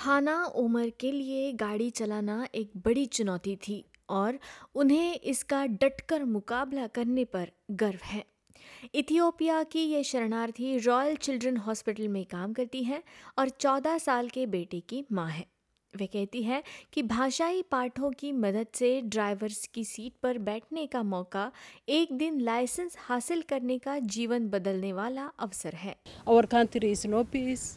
हाना उमर के लिए गाड़ी चलाना एक बड़ी चुनौती थी और उन्हें इसका डटकर मुकाबला करने पर गर्व है। इथियोपिया की ये शरणार्थी रॉयल चिल्ड्रन हॉस्पिटल में काम करती हैं और 14 साल के बेटे की माँ है। वे कहती है कि भाषाई पाठों की मदद से ड्राइवर्स की सीट पर बैठने का मौका एक दिन लाइसेंस हासिल करने का जीवन बदलने वाला अवसर है। Our country is no peace,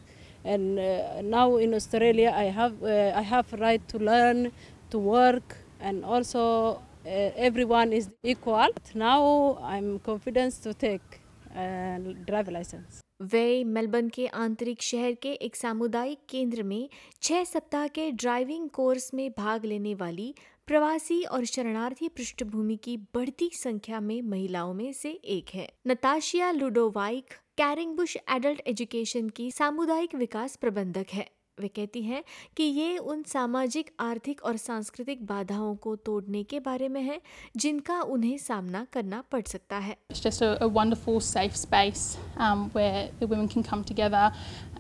and uh, now in Australia, I have uh, I have right to learn, to work, and also uh, everyone is equal. Now I'm confident to take uh, driver license. वे Melbourne के आंतरिक शहर के एक सामुदायिक केंद्र में छह सप्ताह के ड्राइविंग कोर्स में भाग लेने वाली प्रवासी और शरणार्थी पृष्ठभूमि की बढ़ती संख्या में महिलाओं में से एक है नताशिया लुडोवाइक कैरिंगबुश एडल्ट एजुकेशन की सामुदायिक विकास प्रबंधक है वे कहती हैं कि ये उन सामाजिक आर्थिक और सांस्कृतिक बाधाओं को तोड़ने के बारे में है जिनका उन्हें सामना करना पड़ सकता है It's just a, a wonderful, safe space um, where the women can come together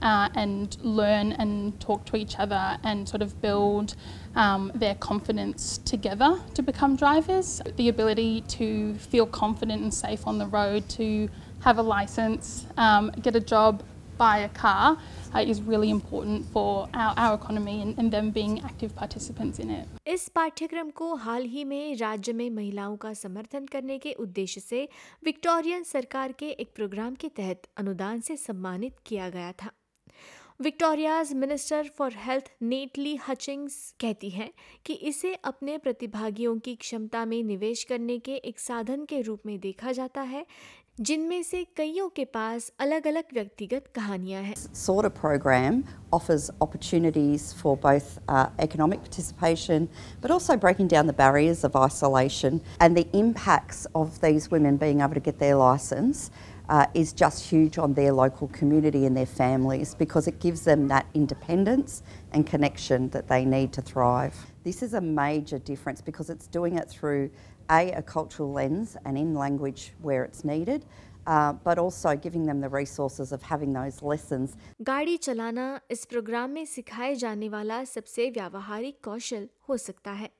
uh, and learn and talk to each other and sort of build um, their confidence together to become drivers. The ability to feel confident and safe on the road, to have a license, um, get a job, buy a car uh, is really important for our, our economy and, and them being active participants in it. इस पाठ्यक्रम को हाल ही में राज्य में महिलाओं का समर्थन करने के उद्देश्य से विक्टोरियन सरकार के एक प्रोग्राम के तहत अनुदान से सम्मानित किया गया था Victoria's minister for health Natalie Hutchings कहती हैं कि इसे अपने प्रतिभागियों की क्षमता में निवेश करने के एक साधन के रूप में देखा जाता है, जिनमें से कईयों के पास अलग अलग व्यक्तिगत कहानियाँ हैं। SOAR program offers opportunities for both economic participation but also breaking down the barriers of isolation and the impacts of these women being able to get their licence uh, is just huge on their local community and their families because it gives them that independence and connection that they need to thrive. This is a major difference because it's doing it through a, a cultural lens and in language where it's needed, uh, but also giving them the resources of having those lessons गाड़ी चलाना इस programme में सिखाए जाने वाला सबसे व्यावहारिक कौशल हो सकता है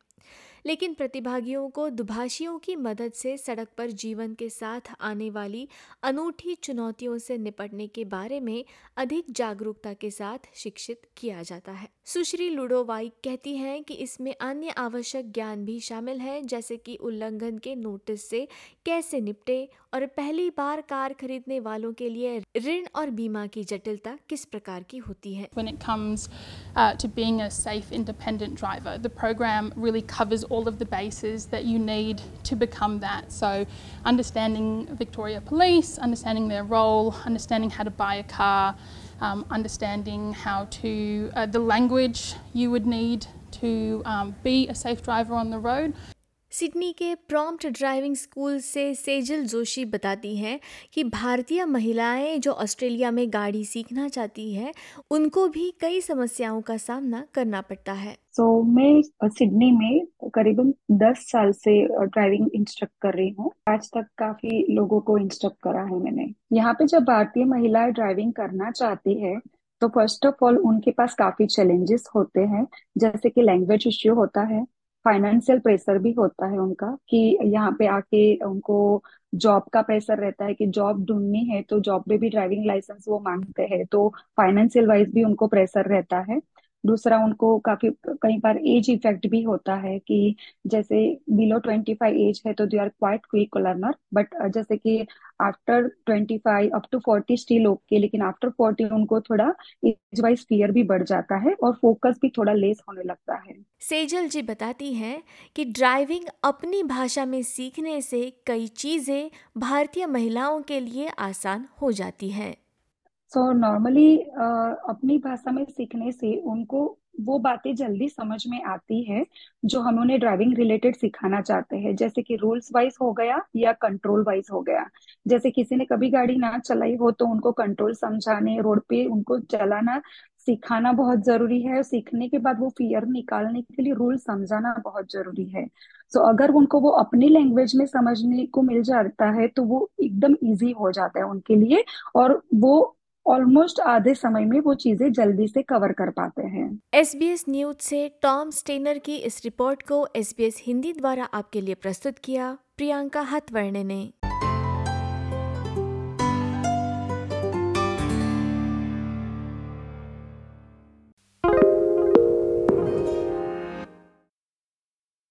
लेकिन प्रतिभागियों को दुभाषियों की मदद से सड़क पर जीवन के साथ आने वाली अनूठी चुनौतियों से निपटने के बारे में अधिक जागरूकता के साथ शिक्षित किया जाता है। सुश्री लुडोवाइक कहती हैं कि इसमें अन्य आवश्यक ज्ञान भी शामिल है जैसे कि उल्लंघन के नोटिस से कैसे निपटे और पहली बार कार खरीदने वालों के लिए ऋण और बीमा की जटिलता किस प्रकार की होती है। When it comes uh, to being a safe, independent driver, the program really covers all of the bases that you need to become that. So, understanding Victoria Police, understanding their role, understanding how to buy a car, um, understanding how to, uh, the language you would need to um, be a safe driver on the road. Sydney के prompt driving school से सेजल जोशी बताती हैं कि भारतीय महिलाएँ जो Australia में गाड़ी सीखना चाहती हैं, उनको भी कई समस्याओं का सामना करना पड़ता है। सो मैं सिडनी में करीबन 10 साल से ड्राइविंग इंस्ट्रक्ट कर रही हूँ। आज तक काफ़ी लोगों को इंस्ट्रक्ट करा है मैंने। यहाँ पे जब भारतीय महिलाएँ ड्राइविंग करना चाहती है तो फ़र्स्ट ऑफ़ ऑल उनके पास काफ़ी चैलेंजेस होते हैं, जैसे कि लैंग्वेज इश्यू होता है फाइनेंशियल प्रेशर भी होता है उनका कि यहाँ पे आके उनको जॉब का प्रेशर रहता है कि जॉब ढूंढनी है तो जॉब में भी ड्राइविंग लाइसेंस वो मांगते हैं तो फाइनेंशियल वाइज भी उनको प्रेशर रहता है। दूसरा उनको काफ़ी, कई बार एज इफ़ेक्ट भी होता है कि जैसे बिलो ट्वेंटी फाइव एज है तो they are quite quick learner but जैसे कि after twenty five up to forty still okay लेकिन आफ्टर फोर्टी उनको थोड़ा एज वाइज फियर भी बढ़ जाता है और फोकस भी थोड़ा लेस होने लगता है। सेजल जी बताती हैं कि ड्राइविंग अपनी भाषा में सीखने से कई चीज़ें भारतीय महिलाओं के लिए आसान हो जाती हैं। सो so, नॉर्मली अपनी भाषा में सीखने से उनको वो बातें जल्दी समझ में आती है जो हम उन्हें ड्राइविंग रिलेटेड सिखाना चाहते हैं। जैसे कि रूल्स वाइज हो गया या कंट्रोल वाइज हो गया। जैसे किसी ने कभी गाड़ी ना चलाई हो तो उनको कंट्रोल समझाने रोड पे उनको चलाना सिखाना बहुत ज़रूरी है। सीखने के बाद वो फियर निकालने के लिए रूल समझाना बहुत ज़रूरी है। सो so, अगर उनको वो अपनी लैंग्वेज में समझने को मिल जाता है तो वो एकदम इजी हो जाता है उनके लिए और वो ऑलमोस्ट आधे समय में वो चीज़ें जल्दी से कवर कर पाते हैं। एस बी एस न्यूज़ से टॉम स्टेनर की इस रिपोर्ट को एस बी एस हिंदी द्वारा आपके लिए प्रस्तुत किया प्रियंका हथवर्णे ने।